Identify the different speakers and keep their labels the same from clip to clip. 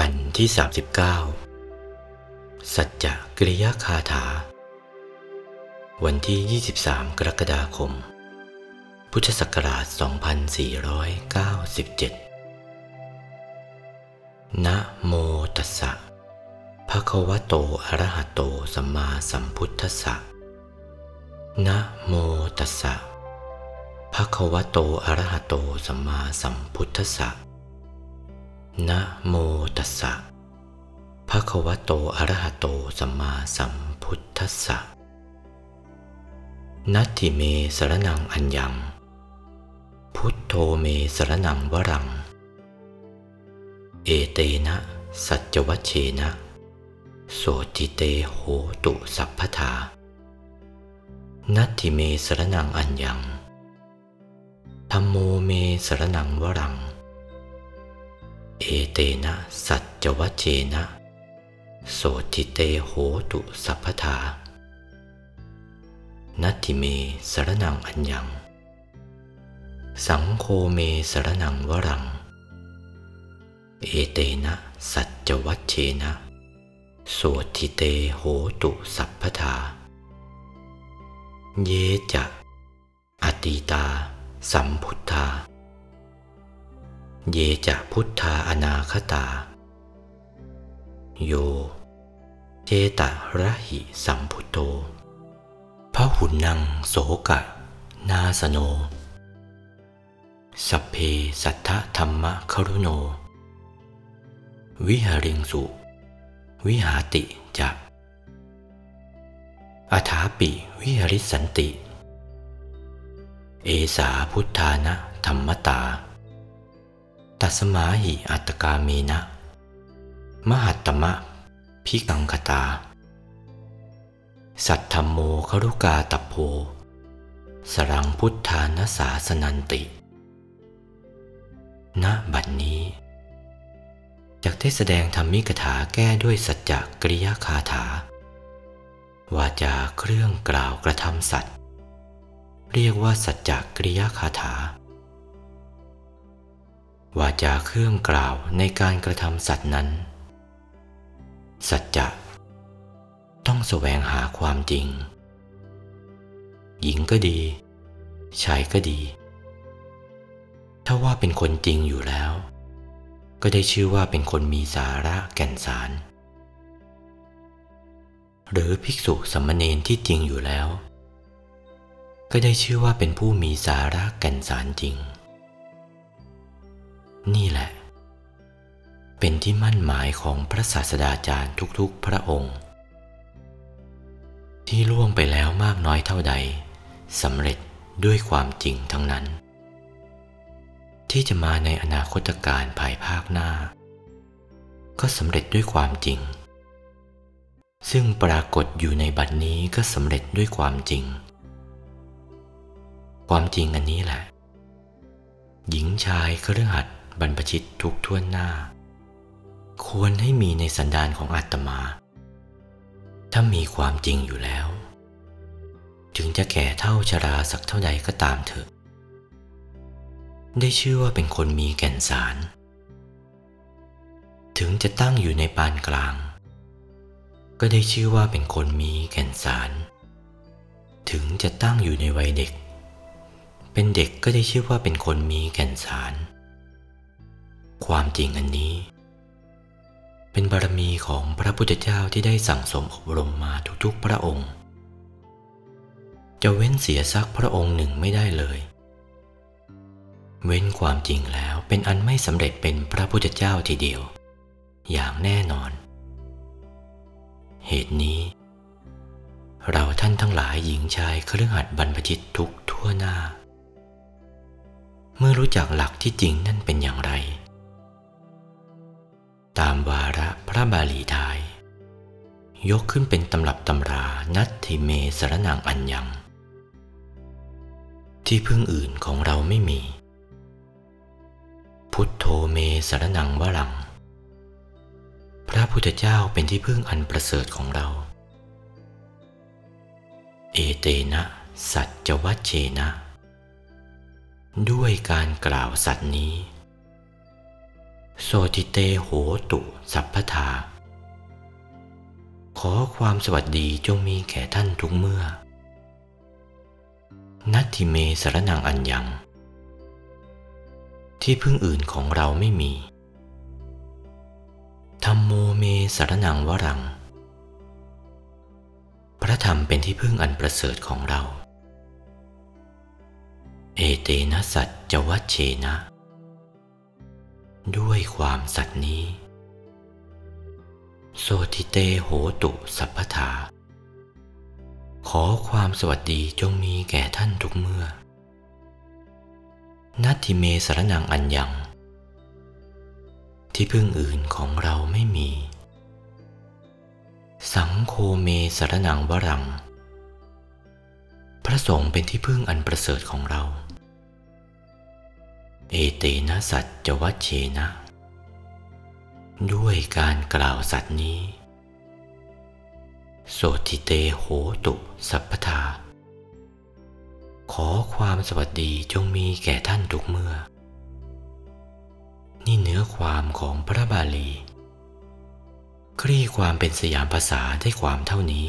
Speaker 1: กันที่ 39 สัจจะกริยาคาถา วันที่ 23 กรกฎาคม พุทธศักราช 2497 นะโมตัสสะภะคะวะโตอะระหะโตสัมมาสัมพุทธัสสะนะโมตัสสะภะคะวะโตอะระหะโตสัมมาสัมพุทธัสสะ นะโมตัสสะภะคะวะโตอะระหะโตสัมมาสัมพุทธัสสะนัตถิเมสรนังอัญญัง พุทโธเมสรนังวรัง เอเตนะ สัจวัชเชนะ โสติเตโหตุสัพพทา นัตถิเมสรนังอัญญังธรรมโมเมสรนังวรัง เอเตนะสัจวัชเชนะ โสติเตโหตุสัพพทานัตถิเมสรนังอัญญัง สังโฆเมสรนังวรัง เอเตนะสัจวัชเชนะ โสติเตโหตุสัพพทา เยจะ อติตา สัมพุทธา เยจะพุทธาอนาคตา โย เจตระหิสัมพุโธพระหุนังโสกะ นาสโน สัพเพสัทธธรรมะครุโน วิหาริงสุ วิหาติจะอาถาปิวิหริสันติ เอสาพุทธานะธรรมตา ตัสมาหิอัตกาเมนะ มหัตตมะพิกังคตา สัทธรรมโมครุกาตโพ สรังพุทธานาสาสนันติ ณ บัดนนี้ จากได้แสดงธรรมิกถาแก้ด้วยสัจจกริยาคาถาวาจาเครื่องกล่าวกระทำสัตว์ เรียกว่าสัจจกริยาคาถา วาจาเครื่องกล่าวในการกระทำสัตว์นั้น สัจจะต้องแสวงหาความจริง หญิงก็ดี ชายก็ดี ถ้าว่าเป็นคนจริงอยู่แล้ว ก็ได้ชื่อว่าเป็นคนมีสาระแก่นสาร หรือภิกษุสมมเณรที่จริงอยู่แล้ว ก็ได้ชื่อว่าเป็นผู้มีสาระแก่นสารจริง นี่แหละ เป็นที่มั่นหมายของพระศาสดาจารย์ทุกๆพระองค์ ที่ล่วงไปแล้วมากน้อยเท่าใดสำเร็จด้วยความจริงทั้งนั้น ที่จะมาในอนาคตการภายภาคหน้า ก็สำเร็จด้วยความจริง ซึ่งปรากฏอยู่ในบัดนี้ก็สำเร็จด้วยความจริง ความจริงอันนี้แหละ หญิงชายเครือหัด บรรพชิตทุกท่วนหน้า ควรให้มีในสันดานของอาตมา ถ้ามีความจริงอยู่แล้ว ถึงจะแก่เท่าชราสักเท่าใดก็ตามเถอะ ได้ชื่อว่าเป็นคนมีแก่นสาร ถึงจะตั้งอยู่ในปานกลาง ก็ได้ชื่อว่าเป็นคนมีแก่นสาร ถึงจะตั้งอยู่ในวัยเด็กเป็นเด็กก็ได้ชื่อว่าเป็นคนมีแก่นสาร ความจริงอันนี้ เป็นบารมีของพระพุทธเจ้าที่ได้สั่งสมอบรมมาทุกๆพระองค์ จะเว้นเสียสักพระองค์หนึ่งไม่ได้เลย เว้นความจริงแล้วเป็นอันไม่สำเร็จเป็นพระพุทธเจ้าทีเดียว อย่างแน่นอน เหตุนี้ เราท่านทั้งหลายหญิงชายเครื่องหัดบรรพชิตทุกทั่วหน้าเมื่อรู้จักหลักที่จริงนั่นเป็นอย่างไร ตามวาระพระบาลีไทย ยกขึ้นเป็นตำรับตำรานัตถิเมสรนังอัญญัง ที่พึ่งอื่นของเราไม่มี พุทโธเมสรนังวรัง พระพุทธเจ้าเป็นที่พึ่งอันประเสริฐของเรา เอเตนะ สัจวัชเชนะ ด้วยการกล่าวสัตว์นี้ โสติเตโหตุสัพพทา ขอความสวัสดีจงมีแก่ท่านทุกเมื่อ นัตถิเมสรนังอันยัง ที่พึ่งอื่นของเราไม่มีธรรมโมเมสารนังวรัง พระธรรมเป็นที่พึ่งอันประเสริฐของเรา เอเตนะสัจจวัชเชนะ ด้วยความสัตย์นี้ โสติเตโหตุสัพพทาขอความสวัสดีจงมีแก่ท่านทุกเมื่อ นัตถิเมสารนังอันยัง ที่พึ่งอื่นของเราไม่มี สังโคเมสารนังวรัง พระสงฆ์เป็นที่พึ่งอันประเสริฐของเรา เอเตนะสัจจวัชเชนะ ด้วยการกล่าวสัตย์นี้ โสติเตโหตุสัพพทา ขอความสวัสดีจงมีแก่ท่านทุกเมื่อ นี่เนื้อความของพระบาลี คลี่ความเป็นสยามภาษาได้ความเท่านี้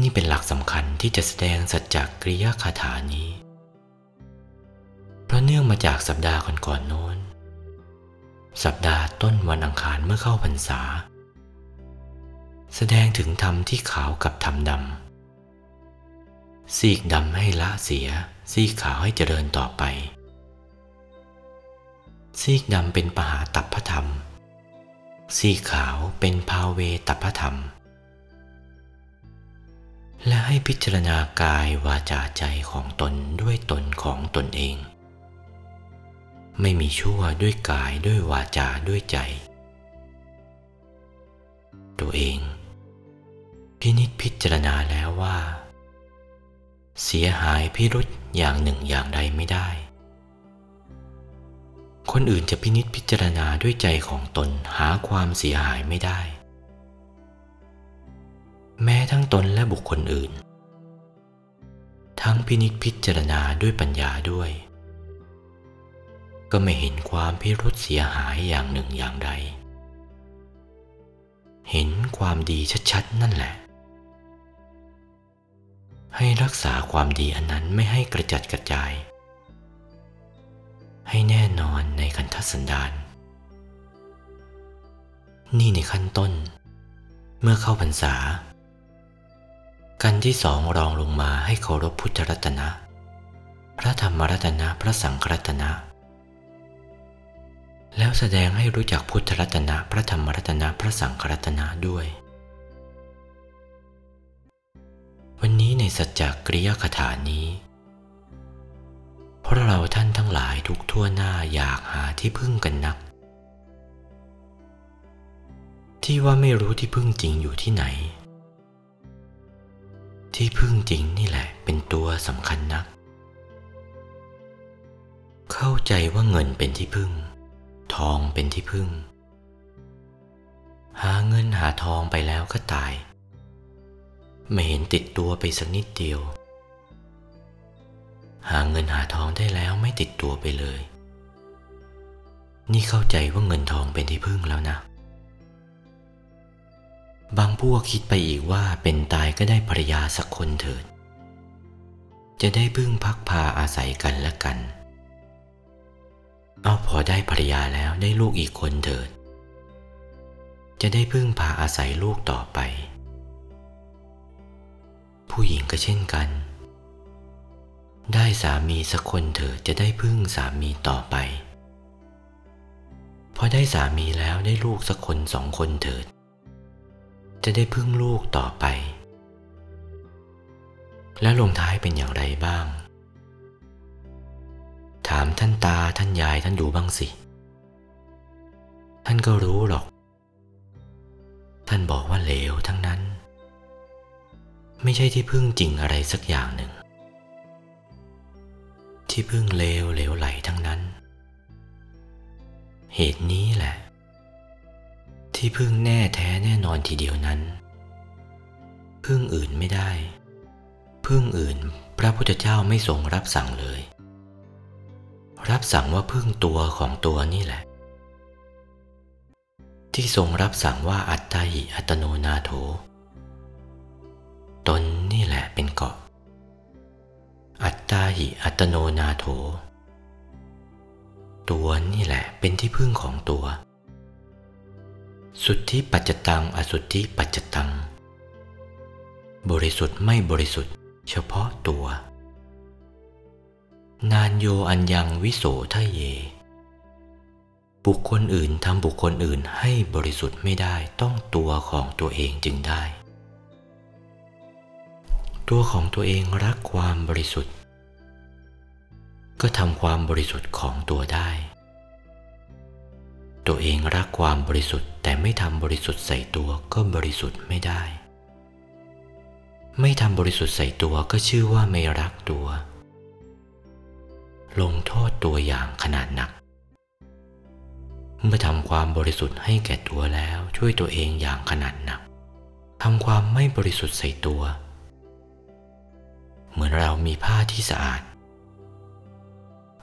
Speaker 1: นี่เป็นหลักสำคัญที่จะแสดงสัจจกริยคาถานี้ ราะเนื่องมาจากสัปดาห์ก่อนๆโน้น สัปดาห์ต้นวันอังคารเมื่อเข้าพรรษา แสดงถึงธรรมที่ขาวกับธรรมดำซีกดำให้ละเสีย ซีกขาวให้เจริญต่อไป ซีกดำเป็นปหาตัพพธรรม ซีกขาวเป็นภาเวตัพพธรรม และให้พิจารณากายวาจาใจของตนด้วยตนของตนเอง ไม่มีชั่วด้วยกายด้วยวาจาด้วยใจ ตัวเอง พินิจพิจารณาแล้วว่า เสียหายพิรุษอย่างหนึ่งอย่างใดไม่ได้ คนอื่นจะพินิจพิจารณาด้วยใจของตนหาความเสียหายไม่ได้ แม้ทั้งตนและบุคคลอื่น ทั้งพินิจพิจารณาด้วยปัญญาด้วย ก็ไม่เห็นความพิรุษเสียหายอย่างหนึ่งอย่างใด เห็นความดีชัดๆนั่นแหละ ให้รักษาความดีอันนั้นไม่ให้กระจัดกระจาย ให้แน่นอนในคันธสันดานนี่ในขั้นต้น เมื่อเข้าพรรษา กันที่สองรองลงมาให้เคารพพุทธรัตนะ พระธรรมรัตนะ พระสังฆรัตนะ แล้วแสดงให้รู้จักพุทธรัตนะพระธรรมรัตนะพระสังฆรัตนะด้วย วันนี้ในสัจจกริยคาถานี้ เพราะเราท่านทั้งหลายทุกทั่วหน้าอยากหาที่พึ่งกันนัก ที่ว่าไม่รู้ที่พึ่งจริงอยู่ที่ไหน ที่พึ่งจริงนี่แหละเป็นตัวสำคัญนัก เข้าใจว่าเงินเป็นที่พึ่ง ทองเป็นที่พึ่ง หาเงินหาทองไปแล้วก็ตาย ไม่เห็นติดตัวไปสักนิดเดียว หาเงินหาทองได้แล้วไม่ติดตัวไปเลย นี่เข้าใจว่าเงินทองเป็นที่พึ่งแล้วนะ บางพวกคิดไปอีกว่าเป็นตายก็ได้ภรรยาสักคนเถิด จะได้พึ่งพักพาอาศัยกันและกัน เอาพอได้ภรรยาแล้วได้ลูกอีกคนเถิด จะได้พึ่งพาอาศัยลูกต่อไป ผู้หญิงก็เช่นกัน ได้สามีสักคนเถิดจะได้พึ่งสามีต่อไป พอได้สามีแล้วได้ลูกสักคนสองคนเถิด จะได้พึ่งลูกต่อไป แล้วลงท้ายเป็นอย่างไรบ้าง ถามท่านตาท่านยายท่านดูบ้างสิ ท่านก็รู้หรอก ท่านบอกว่าเลวทั้งนั้น ไม่ใช่ที่พึ่งจริงอะไรสักอย่างหนึ่ง ที่พึ่งเลวเหลวไหลทั้งนั้น เหตุนี้แหละ ที่พึ่งแน่แท้แน่นอนทีเดียวนั้น พึ่งอื่นไม่ได้ พึ่งอื่นพระพุทธเจ้าไม่ทรงรับสั่งเลย รับสั่งว่าพึ่งตัวของตัวนี่แหละ ที่ทรงรับสั่งว่าอัตตาหิอัตโนนาโถ ตนนี่แหละเป็นเกาะ อัตตาหิอัตโนนาโถ ตัวนี่แหละเป็นที่พึ่งของตัว สุทธิปัจจตัง อสุทธิปัจจตัง บริสุทธิ์ไม่บริสุทธิ์เฉพาะตัว นานโยอัญยังวิโสทะเย บุคคลอื่นทำบุคคลอื่นให้บริสุทธิ์ไม่ได้ต้องตัวของตัวเองจึงได้ ตัวของตัวเองรักความบริสุทธิ์ ก็ทำความบริสุทธิ์ของตัวได้ ตัวเองรักความบริสุทธิ์แต่ไม่ทำบริสุทธิ์ใส่ตัวก็บริสุทธิ์ไม่ได้ ไม่ทำบริสุทธิ์ใส่ตัวก็ชื่อว่าไม่รักตัว ลงโทษตัวอย่างขนาดหนัก เมื่อทำความบริสุทธิ์ให้แก่ตัวแล้วช่วยตัวเองอย่างขนาดหนักทำความไม่บริสุทธิ์ใส่ตัว เหมือนเรามีผ้าที่สะอาด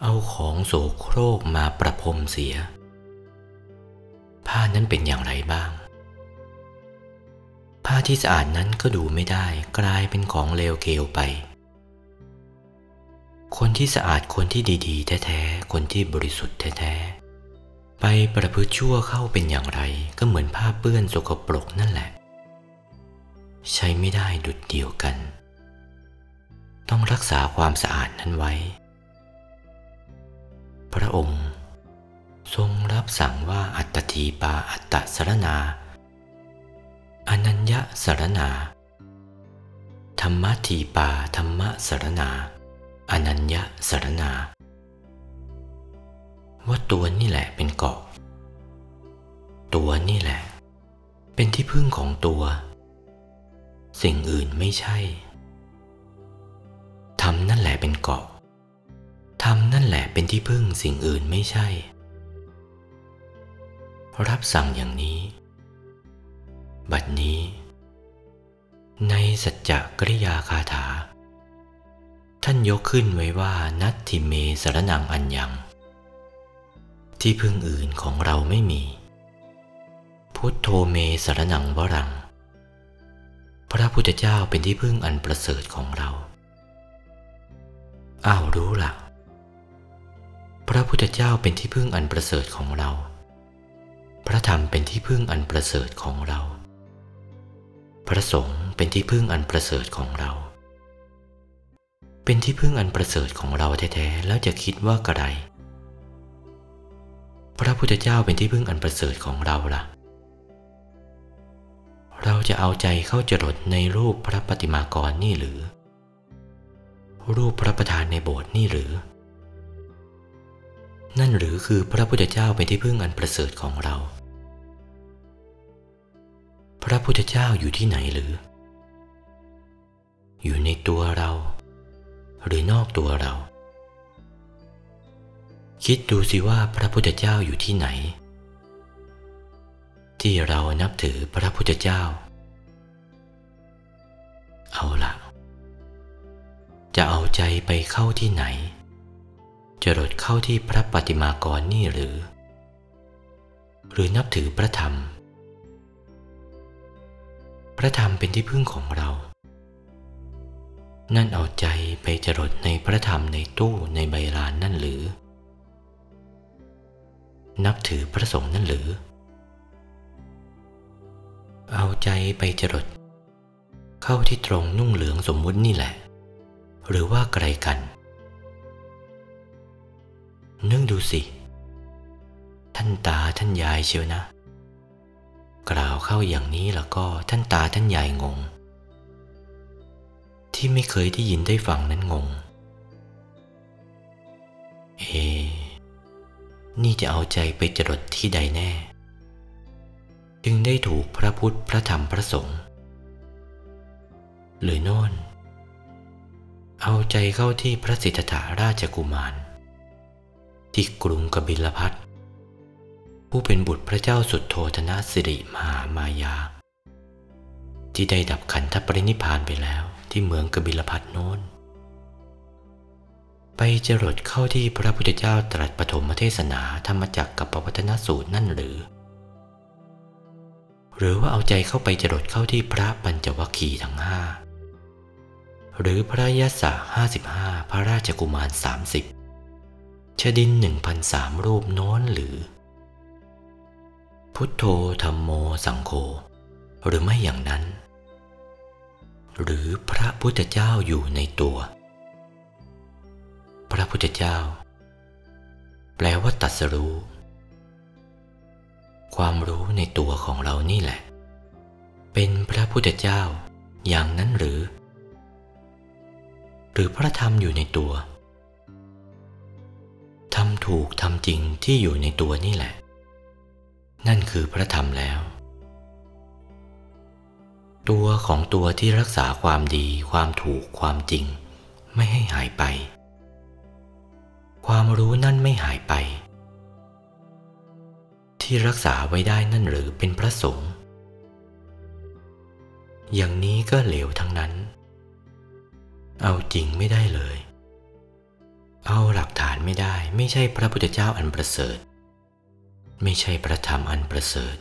Speaker 1: เอาของโสโครกมาประพรมเสีย ผ้านั้นเป็นอย่างไรบ้าง ผ้าที่สะอาดนั้นก็ดูไม่ได้กลายเป็นของเลวเกลไป คนที่สะอาดคนที่ดีๆ แท้ๆ คนที่บริสุทธิ์แท้ๆ ไปประพฤติชั่วเข้าเป็นอย่างไรก็เหมือนผ้าเปื้อนสกปรกนั่นแหละ ใช้ไม่ได้ดุดเดียวกัน ต้องรักษาความสะอาดนั้นไว้ พระองค์ทรงรับสั่งว่าอัตตีปาอัตตสรณา อนัญญสรณา ธรรมทีปาธรรมสรณา อนัญญสารณาว่าตัวนี่แหละเป็นเกาะ ตัวนี่แหละ เป็นที่พึ่งของตัว สิ่งอื่นไม่ใช่ทำนั่นแหละเป็นเกาะทำนั่นแหละเป็นที่พึ่งสิ่งอื่นไม่ใช่ รับสั่งอย่างนี้ บัดนี้ ในสัจจกริยาคาถา ท่านยกขึ้นไว้ว่านัตถิเมสรนังอัญญัง ที่พึ่งอื่นของเราไม่มี พุทโธเมสรนังวรัง พระพุทธเจ้าเป็นที่พึ่งอันประเสริฐของเรา อ้าวรู้ละ่ะ พระพุทธเจ้าเป็นที่พึ่งอันประเสริฐของเรา พระธรรมเป็นที่พึ่งอันประเสริฐของเรา พระสงฆ์เป็นที่พึ่งอันประเสริฐของเรา เป็นที่พึ่งอันประเสริฐของเราแท้ๆแล้วจะคิดว่ากระไร พระพุทธเจ้าเป็นที่พึ่งอันประเสริฐของเราล่ะ เราจะเอาใจเข้าจรดในรูปพระปฏิมากรนี่หรือ รูปพระประธานในโบสถ์นี่หรือ นั่นหรือคือพระพุทธเจ้าเป็นที่พึ่งอันประเสริฐของเรา พระพุทธเจ้าอยู่ที่ไหนหรือ อยู่ในตัวเรา หรือนอกตัวเรา คิดดูสิว่าพระพุทธเจ้าอยู่ที่ไหน ที่เรานับถือพระพุทธเจ้า เอาละจะเอาใจไปเข้าที่ไหน จะรดเข้าที่พระปฏิมากรนี่หรือ หรือนับถือพระธรรม พระธรรมเป็นที่พึ่งของเรา นั่นเอาใจไปจรดในพระธรรมในตู้ในใบลานนั่นหรือ นับถือพระสงฆ์นั่นหรือ เอาใจไปจรด เข้าที่ตรงนุ่งเหลืองสมมุตินี่แหละ หรือว่าไกลกัน นึกดูสิ ท่านตาท่านยายเชียวนะ กล่าวเข้าอย่างนี้แล้วก็ท่านตาท่านยายงง ที่ไม่เคยได้ยินได้ฟังนั้นงง เอ นี่จะเอาใจไปจรดที่ใดแน่ จึงได้ถูกพระพุทธพระธรรมพระสงฆ์หรือโน่น เอาใจเข้าที่พระสิทธาราชกุมาร ที่กรุงกบิลพัทผู้เป็นบุตรพระเจ้าสุดโทธนะสิริมหามายา ที่ได้ดับขันธปรินิพานไปแล้ว ที่เมืองกบิลพัทโน้น ไปจรดเข้าที่พระพุทธเจ้าตรัสปฐมเทศนาธรรมจักรกับปวัตนสูตรนั่นหรือ หรือว่าเอาใจเข้าไปจรดเข้าที่พระปัญจวัคคีย์ทั้งห้าหรือพระยศห้าสิบห้าพระราชกุมารสามสิบชดินหนึ่งพันสามรูปโน้นหรือ พุทโธธรรมโมสังโฆหรือไม่อย่างนั้น หรือพระพุทธเจ้าอยู่ในตัว พระพุทธเจ้า แปลว่าตรัสรู้ ความรู้ในตัวของเรานี่แหละ เป็นพระพุทธเจ้าอย่างนั้นหรือ หรือพระธรรมอยู่ในตัวทำถูกทำจริงที่อยู่ในตัวนี่แหละ นั่นคือพระธรรมแล้ว ตัวของตัวที่รักษาความดีความถูกความจริง ไม่ให้หายไป ความรู้นั่นไม่หายไป ที่รักษาไว้ได้นั่นหรือเป็นพระสงฆ์อย่างนี้ก็เหลวทั้งนั้น เอาจริงไม่ได้เลย เอาหลักฐานไม่ได้ ไม่ใช่พระพุทธเจ้าอันประเสริฐ ไม่ใช่พระธรรมอันประเสริฐ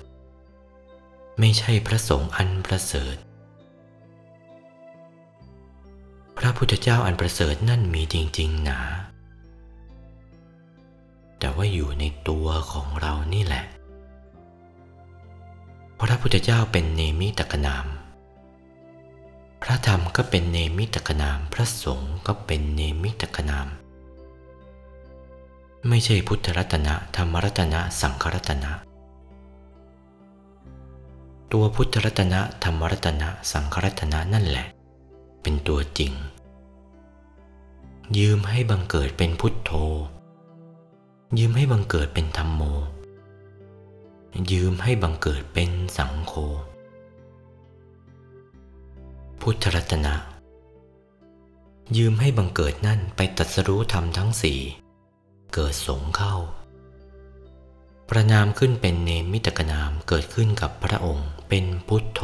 Speaker 1: ไม่ใช่พระสงฆ์อันประเสริฐ พระพุทธเจ้าอันประเสริฐนั่นมีจริง ๆ หนา แต่ว่าอยู่ในตัวของเรานี่แหละ พระพุทธเจ้าเป็นเนมิตกนาม พระธรรมก็เป็นเนมิตกนาม พระสงฆ์ก็เป็นเนมิตกนาม ไม่ใช่พุทธรัตนะธรรมรัตนะสังฆรัตนะ ตัวพุทธรัตนะธรรมรัตนะสังฆรัตนะนั่นแหละ เป็นตัวจริง ยืมให้บังเกิดเป็นพุทโธ ยืมให้บังเกิดเป็นธรรมโม ยืมให้บังเกิดเป็นสังโฆพุทธรัตนะ ยืมให้บังเกิดนั่นไปตรัสรู้ธรรมทั้งสี่ เกิดสงเข้า ประนามขึ้นเป็นเนมิตกนามเกิดขึ้นกับพระองค์เป็นพุทโธ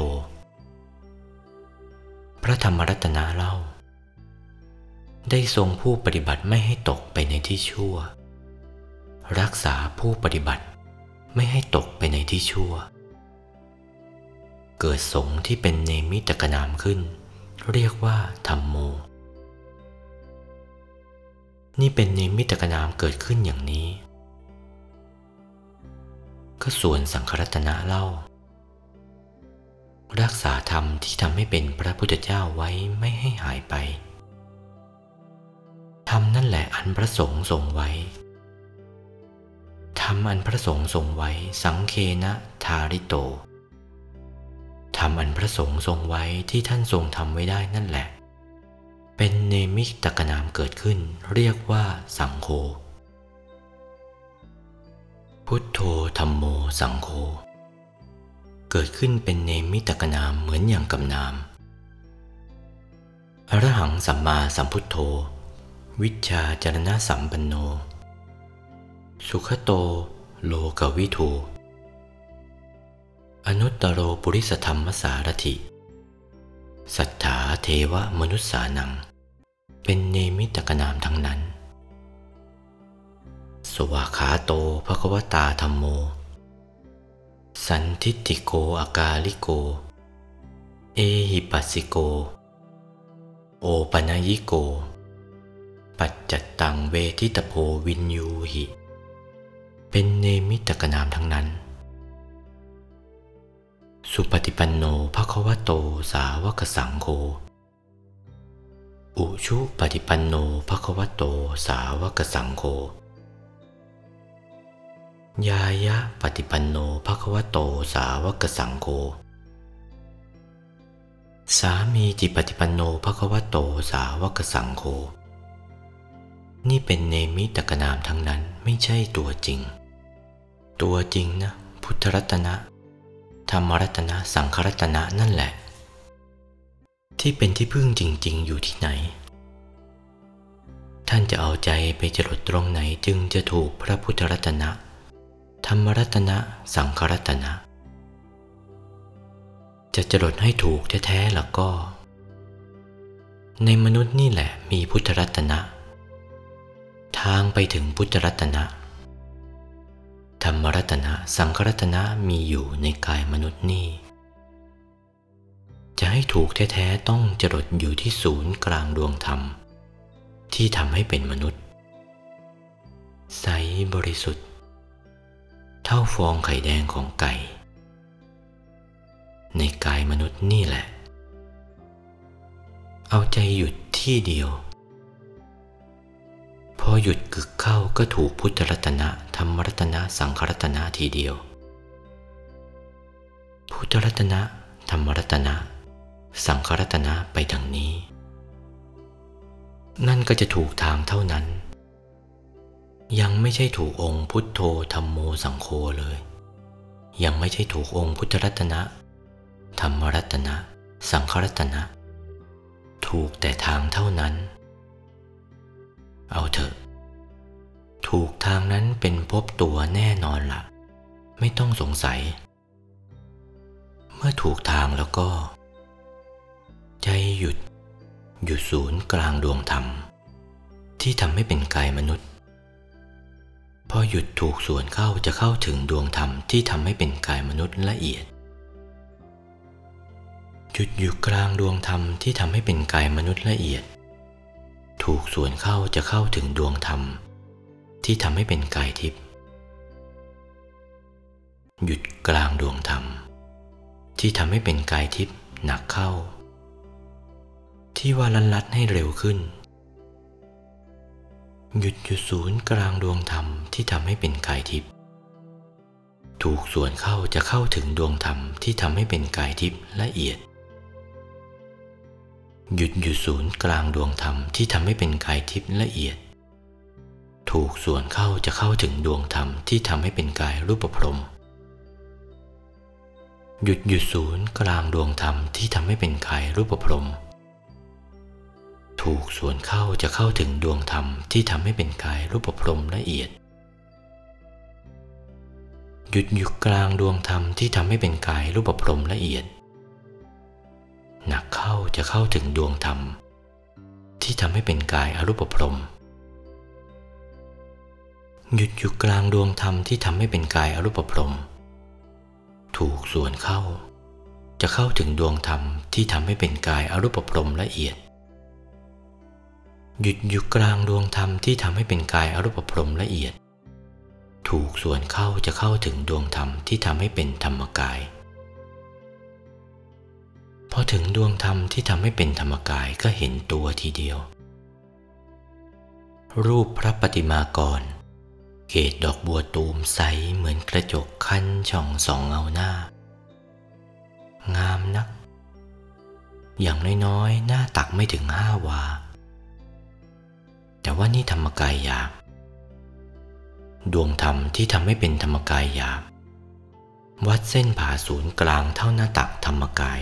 Speaker 1: พระธรรมรัตนะเล่า ได้ทรงผู้ปฏิบัติไม่ให้ตกไปในที่ชั่ว รักษาผู้ปฏิบัติไม่ให้ตกไปในที่ชั่ว เกิดสงฆ์ที่เป็นเนมิตกนามขึ้น เรียกว่าธรรมโม นี่เป็นเนมิตกนามเกิดขึ้นอย่างนี้ ก็ส่วนสังครัตนะเล่า รักษาธรรมที่ทำให้เป็นพระพุทธเจ้าไว้ไม่ให้หายไปธรรมนั่นแหละอันพระสงฆ์ทรงไว้ธรรมอันพระสงฆ์ทรงไว้ สังเคนะทาริโตธรรมอันพระสงฆ์ทรงไว้ที่ท่านทรงทำไว้ได้นั่นแหละ เป็นเนมิตกนามเกิดขึ้น เรียกว่าสังโฆ พุทโธธรรมโมสังโฆเกิดขึ้นเป็นเนมิตกนามเหมือนอย่างกับนาม อรหังสัมมาสัมพุทโธ วิชาจารณะสัมปันโน สุขโตโลกวิทูอนุตตโรปุริสธรรมสารถิ สัทธาเทวมนุษสานัง เป็นเนมิตกนามทั้งนั้น สวาขาโตภควตาธรรมโม สันทิติโกอากาลิโก เอหิปัสสิโก โอปนยิโก ปัจจัตตังเวทิตโพวินยูหิ เป็นเนมิตกนามทั้งนั้น สุปฏิปันโนภควโตสาวกสังโฆอุชุปฏิปันโนภควโตสาวกสังโฆ ยายะปฏิปันโนภควโตสาวกสังโฆสามีจิปฏิปันโนภควโตสาวกสังโฆนี่เป็นเนมิตกนามทั้งนั้นไม่ใช่ตัวจริง ตัวจริงนะ พุทธรัตนะ ธรรมรัตนะสังขรัตนะนั่นแหละ ที่เป็นที่พึ่งจริง ๆ อยู่ที่ไหน ท่านจะเอาใจไปจรดตรงไหนจึงจะถูกพระพุทธรัตนะ ธรรมรัตนะสังขรัตนะ จะจรดให้ถูกแท้ๆแล้วก็ ในมนุษย์นี่แหละมีพุทธรัตนะ ทางไปถึงพุทธรัตนะ ธรรมรัตนะสังขรัตนะมีอยู่ในกายมนุษย์นี่ จะให้ถูกแท้ๆต้องจรดอยู่ที่ศูนย์กลางดวงธรรม ที่ทำให้เป็นมนุษย์ ใสบริสุทธิ์ เท่าฟองไข่แดงของไก่ ในกายมนุษย์นี่แหละ เอาใจหยุดที่เดียว พอหยุดกึกเข้าก็ถูกพุทธรัตนะธรรมรัตนะสังขรัตนะทีเดียว พุทธรัตนะธรรมรัตนะสังขรัตนะไปดังนี้ นั่นก็จะถูกทางเท่านั้น ยังไม่ใช่ถูกองค์พุทโธธรรมโมสังโฆเลย ยังไม่ใช่ถูกองค์พุทธรัตนะ ธรรมรัตนะ สังขรัตนะ ถูกแต่ทางเท่านั้น เอาเถอะ ถูกทางนั้นเป็นพบตัวแน่นอนละ่ะ ไม่ต้องสงสัย เมื่อถูกทางแล้วก็ ใจหยุด หยุดศูนย์กลางดวงธรรม ที่ทำให้เป็นกายมนุษย์ พอหยุดถูกส่วนเข้าจะเข้าถึงดวงธรรมที่ทำให้เป็นกายมนุษย์ละเอียดหยุดอยู่กลางดวงธรรมที่ทำให้เป็นกายมนุษย์ละเอียด ถูกส่วนเข้าจะเข้าถึงดวงธรรม ที่ทำให้เป็นกายทิพย์หยุดกลางดวงธรรม ที่ทำให้เป็นกายทิพย์หนักเข้า ที่ว่าลันลัดให้เร็วขึ้น หยุดอยู่ศูนย์กลางดวงธรรมที่ทำให้เป็นกายทิพย์ถูกส่วนเข้าจะเข้าถึงดวงธรรมที่ทำให้เป็นกายทิพย์ละเอียด หยุดอยู่ศูนย์กลางดวงธรรมที่ทำให้เป็นกายทิพย์ละเอียด ถูกส่วนเข้าจะเข้าถึงดวงธรรมที่ทำให้เป็นกายรูปพรหมหยุดอยู่ศูนย์กลางดวงธรรมที่ทำให้เป็นกายรูปพรหม ถูกส่วนเข้าจะเข้าถึงดวงธรรมที่ทำให้เป็นกายรูปพรมละเอียด หยุดอยู่กลางดวงธรรมที่ทำให้เป็นกายรูปพรมละเอียด หนักเข้าจะเข้าถึงดวงธรรม ที่ทำให้เป็นกายอรูปพรมหยุดอยู่กลางดวงธรรมที่ทำให้เป็นกายอรูปพรมถูกส่วนเข้า จะเข้าถึงดวงธรรมที่ทำให้เป็นกายอรูปพรมละเอียด หยุดอยู่กลางดวงธรรมที่ทำให้เป็นกายอรูปพรมละเอียด ถูกส่วนเข้าจะเข้าถึงดวงธรรมที่ทำให้เป็นธรรมกายพอถึงดวงธรรมที่ทำให้เป็นธรรมกายก็เห็นตัวทีเดียว รูปพระปฏิมากร เกตดอกบัวตูมใสเหมือนกระจกคันช่องสองเงาหน้า งามนัก อย่างน้อยๆ หน้าตักไม่ถึงห้าวา แต่ว่านี่ธรรมกายหยาบดวงธรรมที่ทำให้เป็นธรรมกายหยาบวัดเส้นผ่าศูนย์กลางเท่าหน้าตักธรรมกาย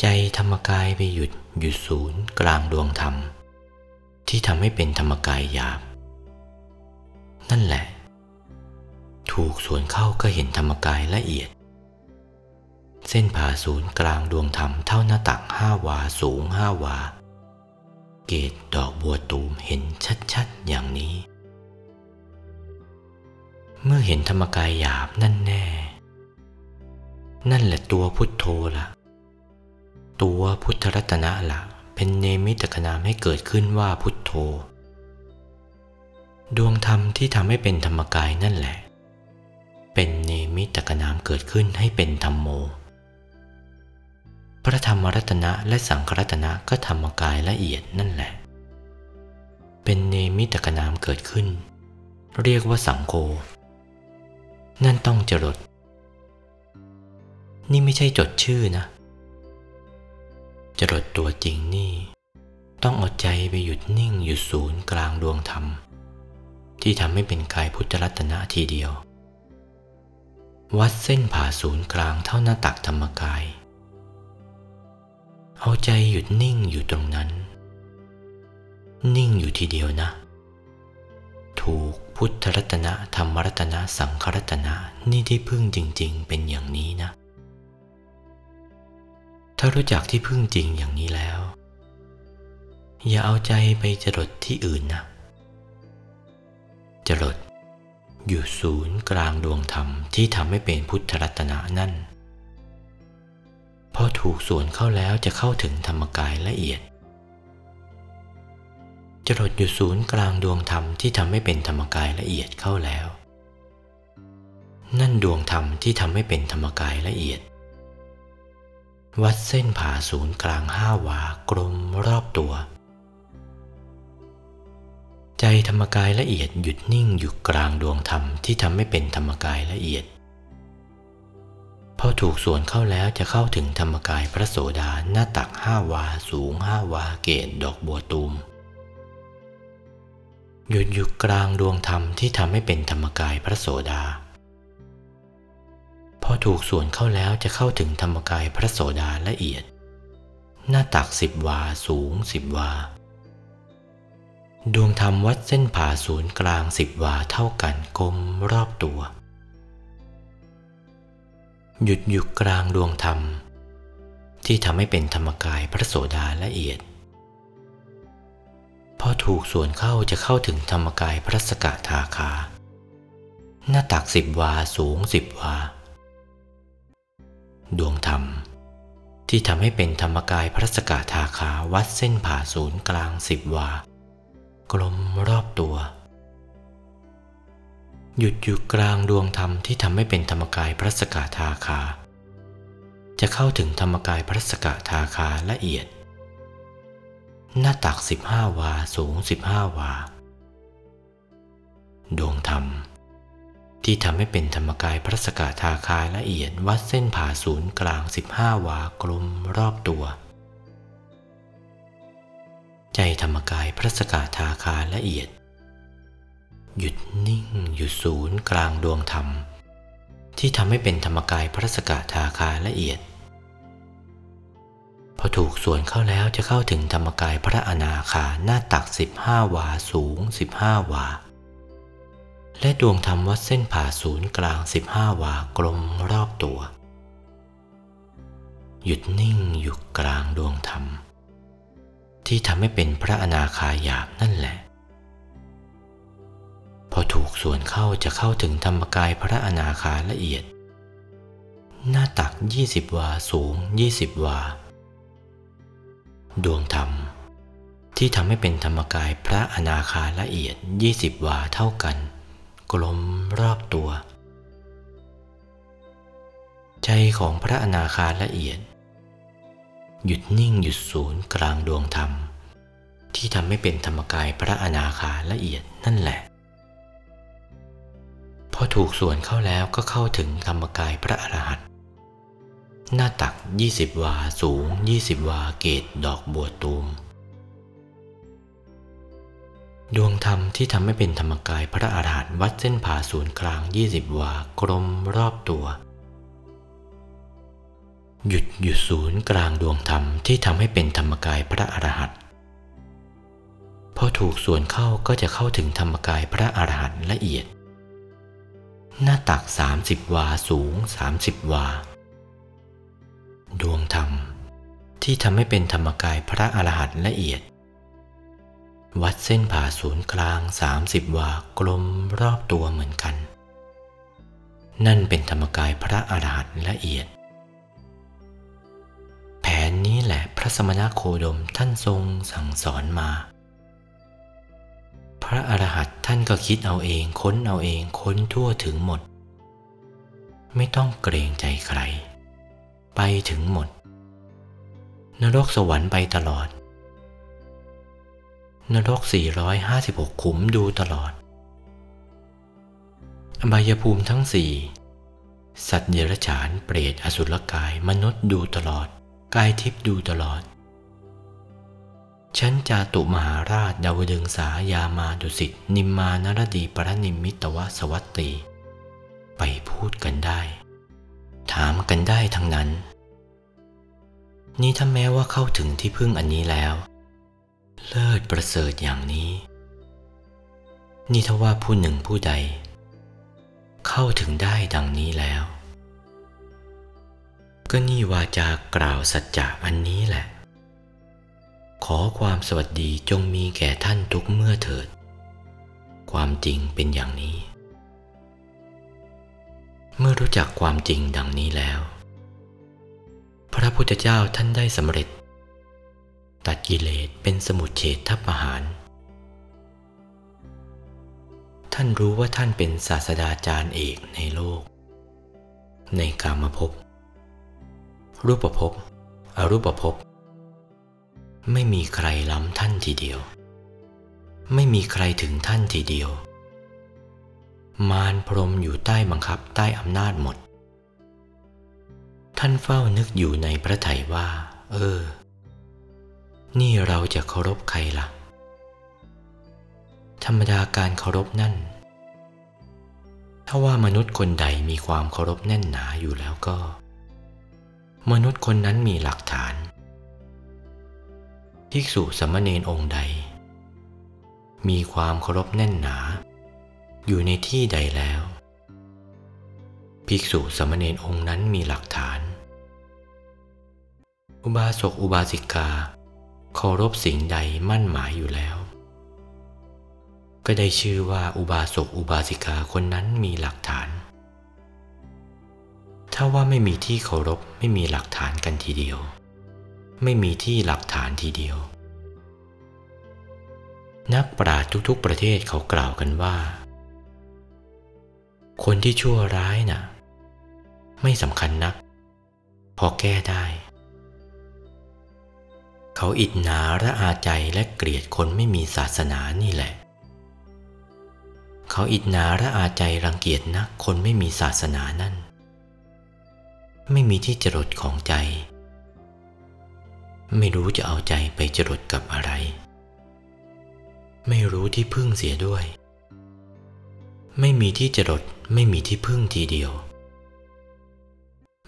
Speaker 1: ใจธรรมกายไปหยุดหยุดศูนย์กลางดวงธรรม ที่ทำให้เป็นธรรมกายหยาบ นั่นแหละ ถูกส่วนเข้าก็เห็นธรรมกายละเอียด เส้นผ่าศูนย์กลางดวงธรรมเท่าหน้าตักห้าวาสูงห้าวา เกตดอกบัวตูมเห็นชัดๆอย่างนี้ เมื่อเห็นธรรมกายหยาบนั่นแน่ นั่นแหละตัวพุทโธละตัวพุทธรัตนะละเป็นเนมิตกนามให้เกิดขึ้นว่าพุทโธ ดวงธรรมที่ทำให้เป็นธรรมกายนั่นแหละ เป็นเนมิตกนามเกิดขึ้นให้เป็นธรรมโม ระธรรมรัตนะและสังฆรัตนะก็ธรรมกายละเอียดนั่นแหละ เป็นเนมิตกนามเกิดขึ้น เรียกว่าสังโฆนั่นต้องจรด นี่ไม่ใช่จดชื่อนะ จรดตัวจริงนี่ ต้องอาใจไปหยุดนิ่งอยู่ศูนย์กลางดวงธรรม ที่ทำให้เป็นกายพุทธรัตนะทีเดียว วัดเส้นผ่าศูนย์กลางเท่าหน้าตักธรรมกาย เอาใจหยุดนิ่งอยู่ตรงนั้น นิ่งอยู่ทีเดียวนะ ถูกพุทธรัตนะธรรมรัตนะสังขรัตนะนี่ที่พึ่งจริง ๆ เป็นอย่างนี้นะ ถ้ารู้จักที่พึ่งจริงอย่างนี้แล้ว อย่าเอาใจไปจรดที่อื่นนะ จรดอยู่ศูนย์กลางดวงธรรมที่ทำให้เป็นพุทธรัตนะนั่น พอถูกส่วนเข้าแล้วจะเข้าถึงธรรมกายละเอียด จรดอยู่ศูนย์กลางดวงธรรมที่ทำให้เป็นธรรมกายละเอียดเข้าแล้ว นั่นดวงธรรมที่ทำให้เป็นธรรมกายละเอียด วัดเส้นผ่าศูนย์กลางห้าวากลมรอบตัว ใจธรรมกายละเอียดหยุดนิ่งอยู่กลางดวงธรรมที่ทำให้เป็นธรรมกายละเอียด พอถูกส่วนเข้าแล้วจะเข้าถึงธรรมกายพระโสดาหน้าตักห้าวาสูงห้าวาเกตดอกบัวตูมหยุดอยู่กลางดวงธรรมที่ทำให้เป็นธรรมกายพระโสดา พอถูกส่วนเข้าแล้วจะเข้าถึงธรรมกายพระโสดาละเอียด หน้าตักสิบวาสูงสิบวา ดวงธรรมวัดเส้นผ่าศูนย์กลางสิบวาเท่ากันกลมรอบตัว หยุดอยู่กลางดวงธรรม ที่ทำให้เป็นธรรมกายพระโสดาละเอียด พอถูกส่วนเข้าจะเข้าถึงธรรมกายพระสกทาคา หน้าตักสิบวาสูงสิบวา ดวงธรรม ที่ทำให้เป็นธรรมกายพระสกทาคาวัดเส้นผ่าศูนย์กลางสิบวากลมรอบตัว หยุดอยู่กลางดวงธรรมที่ทำให้เป็นธรรมกายพระสกทาคา จะเข้าถึงธรรมกายพระสกทาคาละเอียด หน้าตักสิบห้าวาสูงสิบห้าวา ดวงธรรม ที่ทำให้เป็นธรรมกายพระสกทาคาละเอียดวัดเส้นผ่าศูนย์กลางสิบห้าวากลมรอบตัว ใจธรรมกายพระสกทาคาละเอียด หยุดนิ่งอยู่ศูนย์กลางดวงธรรม ที่ทำให้เป็นธรรมกายพระสกทาคาละเอียด พอถูกส่วนเข้าแล้วจะเข้าถึงธรรมกายพระอนาคาหน้าตักสิบห้าวาสูงสิบห้าวา และดวงธรรมวัดเส้นผ่าศูนย์กลางสิบห้าวากลมรอบตัว หยุดนิ่งอยู่กลางดวงธรรม ที่ทำให้เป็นพระอนาคาหยาบนั่นแหละ พอถูกส่วนเข้าจะเข้าถึงธรรมกายพระอนาคาละเอียด หน้าตักยี่สิบวาสูงยี่สิบวา ดวงธรรม ที่ทำให้เป็นธรรมกายพระอนาคาละเอียดยี่สิบวาเท่ากัน กลมรอบตัว ใจของพระอนาคาละเอียด หยุดนิ่งหยุดศูนย์กลางดวงธรรม ที่ทำให้เป็นธรรมกายพระอนาคาละเอียดนั่นแหละ ถูกส่วนเข้าแล้วก็เข้าถึงธรรมกายพระอรหันต์หน้าตัก 20 วาสูง 20 วาเกตดอกบัวตูม ดวงธรรมที่ทำให้เป็นธรรมกายพระอรหันต์วัดเส้นผ่าศูนย์กลาง 20 วากลมรอบตัว หยุดอยู่ศูนย์กลางดวงธรรมที่ทำให้เป็นธรรมกายพระอรหันต์พอถูกส่วนเข้าก็จะเข้าถึงธรรมกายพระอรหันต์ละเอียด หน้าตัก30วาสูง30วา ดวงธรรม ที่ทำให้เป็นธรรมกายพระอรหันต์ละเอียด วัดเส้นผ่าศูนย์กลาง30วากลมรอบตัวเหมือนกัน นั่นเป็นธรรมกายพระอรหันต์ละเอียด แผนนี้แหละพระสมณโคดมท่านทรงสั่งสอนมา พระอรหันต์ท่านก็คิดเอาเองค้นเอาเองค้นทั่วถึงหมด ไม่ต้องเกรงใจใคร ไปถึงหมด นรกสวรรค์ไปตลอด นรก 456 ขุมดูตลอด อบายภูมิทั้งสี่สัตว์เดรัจฉานเปรตอสุรกายมนุษย์ดูตลอด กายทิพย์ดูตลอด ชั้นจาตุมหาราชดาวดึงสายามาดุสิตนิมมานรดีปรนิมมิตวสวัตตี ไปพูดกันได้ ถามกันได้ทั้งนั้น นี่ถ้าแม้ว่าเข้าถึงที่พึ่งอันนี้แล้ว เลิศประเสริฐอย่างนี้ นี่ถ้าว่าผู้หนึ่งผู้ใด เข้าถึงได้ดังนี้แล้ว ก็นี่วาจากล่าวสัจจะอันนี้แหละ ขอความสวัสดีจงมีแก่ท่านทุกเมื่อเถิด ความจริงเป็นอย่างนี้ เมื่อรู้จักความจริงดังนี้แล้ว พระพุทธเจ้าท่านได้สำเร็จ ตัดกิเลสเป็นสมุทเฉทประหาร ท่านรู้ว่าท่านเป็นศาสดาจารย์เอกในโลก ในกามภพรูปภพอรูปภพ ไม่มีใครล้ำท่านทีเดียว ไม่มีใครถึงท่านทีเดียว มารพรมอยู่ใต้บังคับใต้อำนาจหมด ท่านเฝ้านึกอยู่ในพระไถยว่า เออ นี่เราจะเคารพใครล่ะ ธรรมดาการเคารพนั่น ถ้าว่ามนุษย์คนใดมีความเคารพแน่นหนาอยู่แล้วก็ มนุษย์คนนั้นมีหลักฐาน ภิกษุสามเณรองค์ใด มีความเคารพแน่นหนา อยู่ในที่ใดแล้ว ภิกษุสามเณรองค์นั้นมีหลักฐาน อุบาสกอุบาสิกาเคารพสิ่งใดมั่นหมายอยู่แล้ว ก็ได้ชื่อว่าอุบาสกอุบาสิกาคนนั้นมีหลักฐาน ถ้าว่าไม่มีที่เคารพไม่มีหลักฐานกันทีเดียว ไม่มีที่หลักฐานทีเดียว นักปราชญ์ทุกๆประเทศเขากล่าวกันว่า คนที่ชั่วร้ายน่ะ ไม่สำคัญนัก พอแก้ได้ เขาอิจนาระอาใจและเกลียดคนไม่มีศาสนานี่แหละ เขาอิจนาระอาใจรังเกียจนักคนไม่มีศาสนานั่น ไม่มีที่จรดของใจ ไม่รู้จะเอาใจไปจรดกับอะไร ไม่รู้ที่พึ่งเสียด้วย ไม่มีที่จรดไม่มีที่พึ่งทีเดียว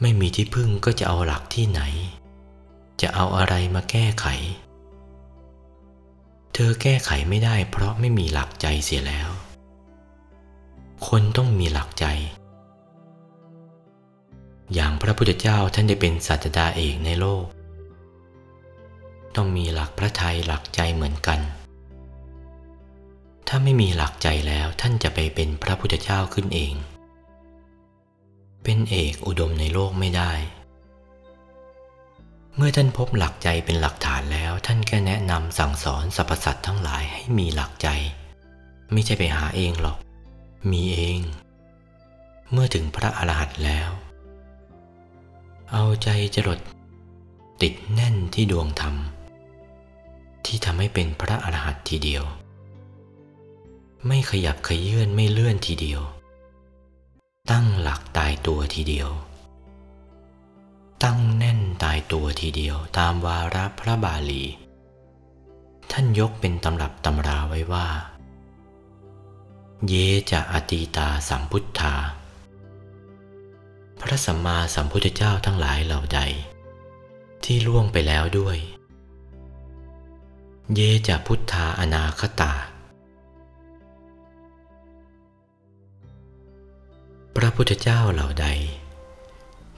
Speaker 1: ไม่มีที่พึ่งก็จะเอาหลักที่ไหน จะเอาอะไรมาแก้ไข เธอแก้ไขไม่ได้เพราะไม่มีหลักใจเสียแล้ว คนต้องมีหลักใจ อย่างพระพุทธเจ้าท่านได้เป็นศาสดาเอกในโลก ต้องมีหลักพระทัยหลักใจเหมือนกัน ถ้าไม่มีหลักใจแล้วท่านจะไปเป็นพระพุทธเจ้าขึ้นเอง เป็นเอกอุดมในโลกไม่ได้ เมื่อท่านพบหลักใจเป็นหลักฐานแล้วท่านก็แนะนำสั่งสอนสรรพสัตว์ทั้งหลายให้มีหลักใจ ไม่ใช่ไปหาเองหรอก มีเอง เมื่อถึงพระอรหันต์แล้ว เอาใจจรดติดแน่นที่ดวงธรรม ที่ทำให้เป็นพระอรหันต์ทีเดียว ไม่ขยับขยื่นไม่เลื่อนทีเดียว ตั้งหลักตายตัวทีเดียว ตั้งแน่นตายตัวทีเดียวตามวาระพระบาลี ท่านยกเป็นตำรับตำราไว้ว่า เยจะอตีตาสัมพุทธา พระสัมมาสัมพุทธเจ้าทั้งหลายเหล่าใดที่ล่วงไปแล้วด้วย เยจะพุทธาอนาคตา พระพุทธเจ้าเหล่าใด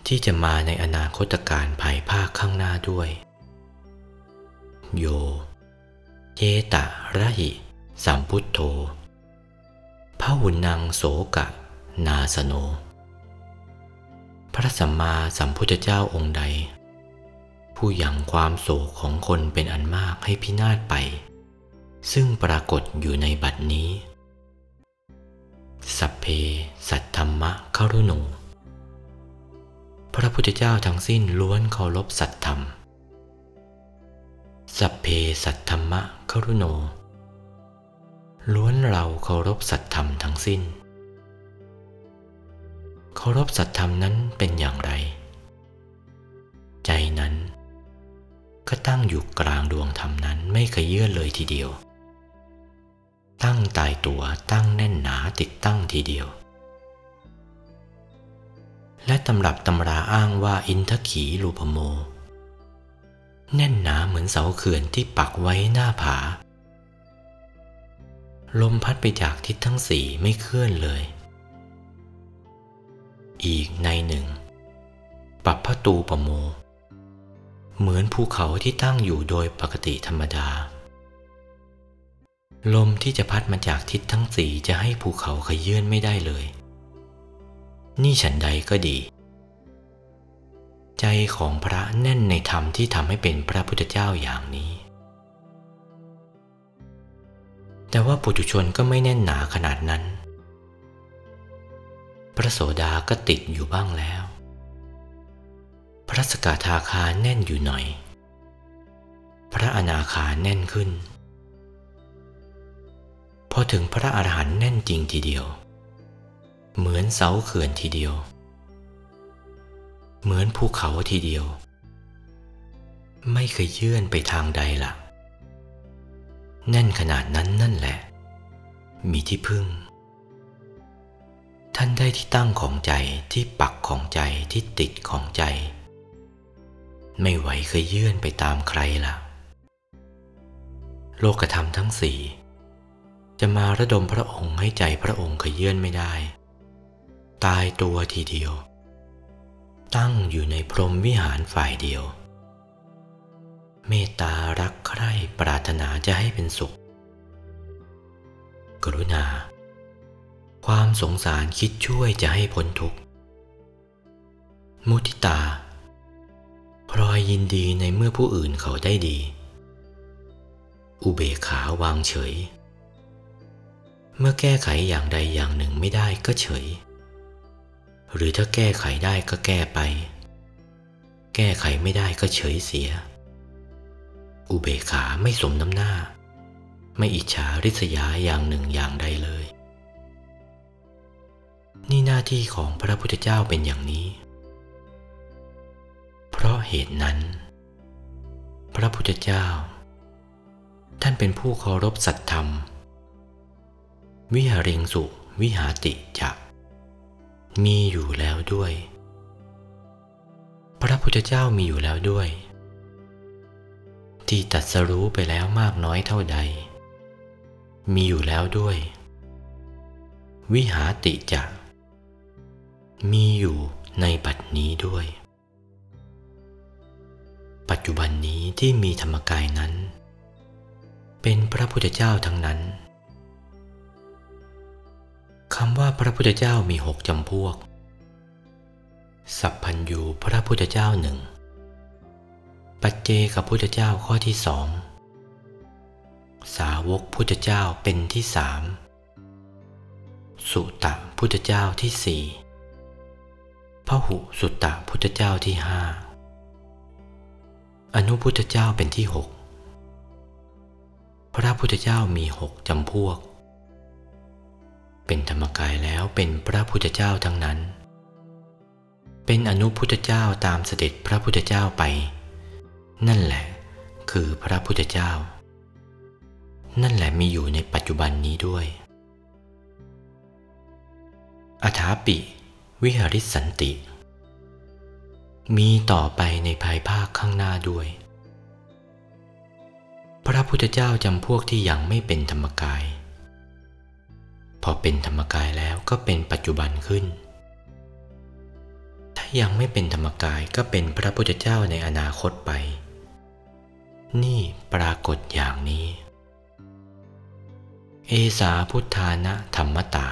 Speaker 1: ที่จะมาในอนาคตการภายภาคข้างหน้าด้วย โย เยตะระหิ สัมพุทโธพระหุนังโสกะ นาสโน พระสัมมาสัมพุทธเจ้าองค์ใด ผู้ยังความโศกของคนเป็นอันมากให้พินาศไป ซึ่งปรากฏอยู่ในบัดนี้ สัพเพ สัทธรรมะคารุโนพระพุทธเจ้าทั้งสิ้นล้วนเคารพสัตธรรม สัพเพสัทธรรมะคารุโน ล้วนเราเคารพสัตธรรมทั้งสิ้น เคารพสัตธรรมนั้นเป็นอย่างไร ใจนั้น ก็ตั้งอยู่กลางดวงธรรมนั้นไม่เคยเยื่อนเลยทีเดียว ตั้งตายตัวตั้งแน่นหนาติดตั้งทีเดียว และตำรับตำราอ้างว่าอินทขีรูปโม แน่นหนาเหมือนเสาเขื่อนที่ปักไว้หน้าผา ลมพัดไปจากทิศทั้งสี่ไม่เคลื่อนเลย อีกในหนึ่ง ปับพตูปโม เหมือนภูเขาที่ตั้งอยู่โดยปกติธรรมดา ลมที่จะพัดมาจากทิศทั้งสี่จะให้ภูเขาขยื่นไม่ได้เลย นี่ฉันใดก็ดี ใจของพระแน่นในธรรมที่ทำให้เป็นพระพุทธเจ้าอย่างนี้ แต่ว่าปุถุชนก็ไม่แน่นหนาขนาดนั้น พระโสดาก็ติดอยู่บ้างแล้ว พระสกทาคาแน่นอยู่หน่อย พระอนาคาแน่นขึ้น พอถึงพระอรหันต์แน่นจริงทีเดียว เหมือนเสาเขื่อนทีเดียว เหมือนภูเขาทีเดียว ไม่เคยเยื่อนไปทางใดละ่ะ แน่นขนาดนั้นนั่นแหละ มีที่พึ่งท่านได้ที่ตั้งของใจที่ปักของใจที่ติดของใจ ไม่ไหวเคยเยื่อนไปตามใครละ่ะโลกธรรมทั้งสี่จะมาระดมพระองค์ให้ใจพระองค์เคยเยื่อนไม่ได้ ตายตัวทีเดียว ตั้งอยู่ในพรหมวิหารฝ่ายเดียว เมตตารักใคร่ปรารถนาจะให้เป็นสุข กรุณา ความสงสารคิดช่วยจะให้พ้นทุกข์มุทิตา พลอยยินดีในเมื่อผู้อื่นเขาได้ดี อุเบกขาวางเฉย เมื่อแก้ไขอย่างใดอย่างหนึ่งไม่ได้ก็เฉย หรือถ้าแก้ไขได้ก็แก้ไป แก้ไขไม่ได้ก็เฉยเสีย อุเบกขาไม่สมน้ำหน้า ไม่อิจฉาริษยาอย่างหนึ่งอย่างใดเลย นี่หน้าที่ของพระพุทธเจ้าเป็นอย่างนี้ เพราะเหตุนั้น พระพุทธเจ้า ท่านเป็นผู้เคารพสัตธรรม วิหาริงสุวิหาติจะมีอยู่แล้วด้วย พระพุทธเจ้ามีอยู่แล้วด้วย ที่ตัดสรู้ไปแล้วมากน้อยเท่าใด มีอยู่แล้วด้วย วิหาติจะมีอยู่ในบัดนี้ด้วย ปัจจุบันนี้ที่มีธรรมกายนั้น เป็นพระพุทธเจ้าทั้งนั้นคำว่าพระพุทธเจ้ามีหกจำพวก สัพพัญญูพระพุทธเจ้าหนึ่ง ปัจเจกับพุทธเจ้าข้อที่สอง สาวกพุทธเจ้าเป็นที่สามสุตะพุทธเจ้าที่สี่พหุสุตตะพุทธเจ้าที่ห้า อนุพุทธเจ้าเป็นที่หกพระพุทธเจ้ามีหกจำพวก เป็นธรรมกายแล้วเป็นพระพุทธเจ้าทั้งนั้น เป็นอนุพุทธเจ้าตามเสด็จพระพุทธเจ้าไป นั่นแหละ คือพระพุทธเจ้า นั่นแหละมีอยู่ในปัจจุบันนี้ด้วยอถาปิ วิหาริสันติ มีต่อไปในภายภาคข้างหน้าด้วย พระพุทธเจ้าจำพวกที่ยังไม่เป็นธรรมกาย พอเป็นธรรมกายแล้วก็เป็นปัจจุบันขึ้น ถ้ายังไม่เป็นธรรมกายก็เป็นพระพุทธเจ้าในอนาคตไป นี่ปรากฏอย่างนี้ เอสาพุทธานะธรรมตา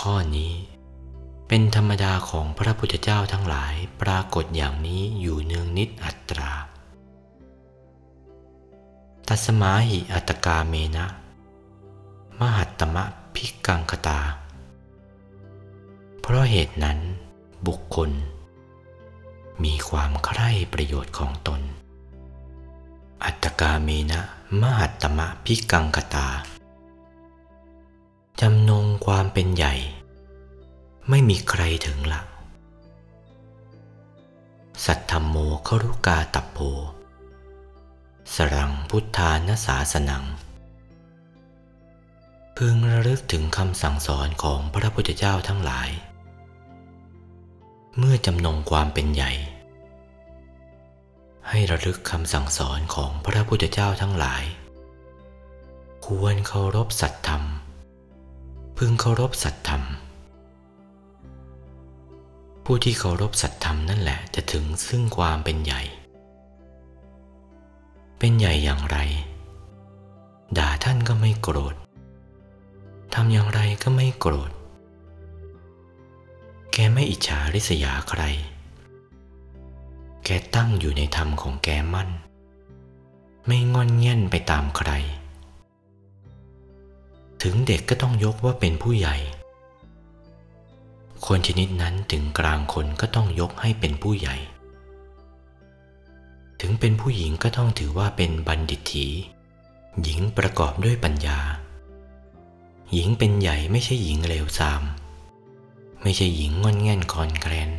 Speaker 1: ข้อนี้ เป็นธรรมดาของพระพุทธเจ้าทั้งหลายปรากฏอย่างนี้อยู่เนืองนิดอัตรา ตัสมาหิอัตกาเมนะ มหัตตมะพิกังคตา เพราะเหตุนั้นบุคคล มีความใคร่ประโยชน์ของตน อัตกาเมนะมหัตตมะพิกังคตาจำนงความเป็นใหญ่ ไม่มีใครถึงละ สัทธรรมโมครุกาตับโพสรังพุทธานาสาสนัง พึงระลึกถึงคำสั่งสอนของพระพุทธเจ้าทั้งหลาย เมื่อจำนงความเป็นใหญ่ ให้ระลึกคำสั่งสอนของพระพุทธเจ้าทั้งหลาย ควรเคารพสัตธรรม พึงเคารพสัตธรรม ผู้ที่เคารพสัตธรรมนั่นแหละจะถึงซึ่งความเป็นใหญ่ เป็นใหญ่อย่างไร ด่าท่านก็ไม่โกรธทำอย่างไรก็ไม่โกรธ แกไม่อิจฉาริษยาใคร แกตั้งอยู่ในธรรมของแกมั่น ไม่งอนเงี่ยนไปตามใคร ถึงเด็กก็ต้องยกว่าเป็นผู้ใหญ่ คนชนิดนั้นถึงกลางคนก็ต้องยกให้เป็นผู้ใหญ่ ถึงเป็นผู้หญิงก็ต้องถือว่าเป็นบัณฑิตถีหญิงประกอบด้วยปัญญา หญิงเป็นใหญ่ไม่ใช่หญิงเลวทราม ไม่ใช่หญิงงอนแง่นคอนแคลน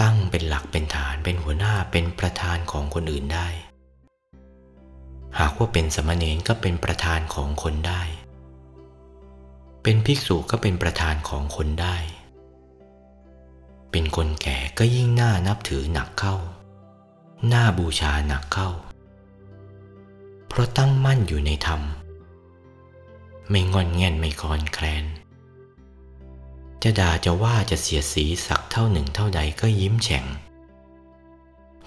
Speaker 1: ตั้งเป็นหลักเป็นฐานเป็นหัวหน้าเป็นประธานของคนอื่นได้ หากว่าเป็นสมณเณรก็เป็นประธานของคนได้ เป็นภิกษุก็เป็นประธานของคนได้ เป็นคนแก่ก็ยิ่งน่านับถือหนักเข้า น่าบูชาหนักเข้า เพราะตั้งมั่นอยู่ในธรรม ไม่งอนแง่นไม่คอนแคลน จะด่าจะว่าจะเสียสีสักเท่าหนึ่งเท่าใดก็ยิ้มแฉ่ง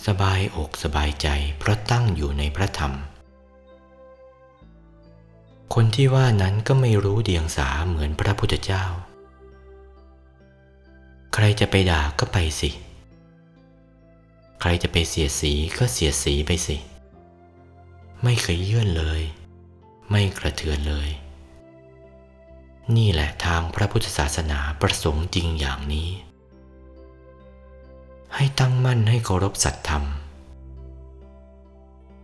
Speaker 1: สบายอกสบายใจเพราะตั้งอยู่ในพระธรรม คนที่ว่านั้นก็ไม่รู้เดียงสาเหมือนพระพุทธเจ้า ใครจะไปด่าก็ไปสิ ใครจะไปเสียสีก็เสียสีไปสิ ไม่เคยเยื่อนเลย ไม่กระเทือนเลย นี่แหละทางพระพุทธศาสนาประสงค์จริงอย่างนี้ ให้ตั้งมั่นให้เคารพสัตธรรม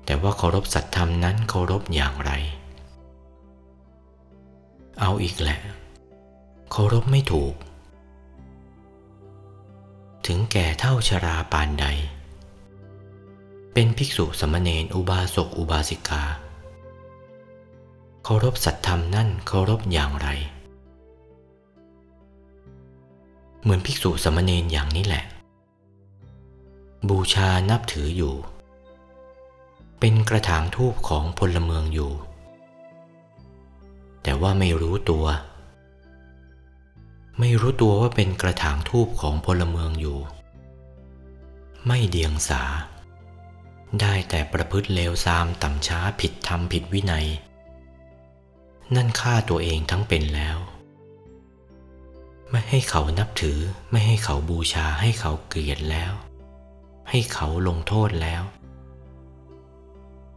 Speaker 1: แต่ว่าเคารพสัตธรรมนั้นเคารพอย่างไร เอาอีกแหละเคารพไม่ถูก ถึงแก่เท่าชราปานใด เป็นภิกษุสมณเณรอุบาสกอุบาสิกา เคารพสัตธรรมนั่นเคารพอย่างไร เหมือนภิกษุสมณเณรอย่างนี้แหละ บูชานับถืออยู่ เป็นกระถางทูปของพลเมืองอยู่ แต่ว่าไม่รู้ตัว ไม่รู้ตัวว่าเป็นกระถางทูปของพลเมืองอยู่ ไม่เดียงสา ได้แต่ประพฤติเลวทรามต่ำช้าผิดธรรมผิดวินัย นั่นฆ่าตัวเองทั้งเป็นแล้ว ไม่ให้เขานับถือไม่ให้เขาบูชาให้เขาเกลียดแล้ว ให้เขาลงโทษแล้ว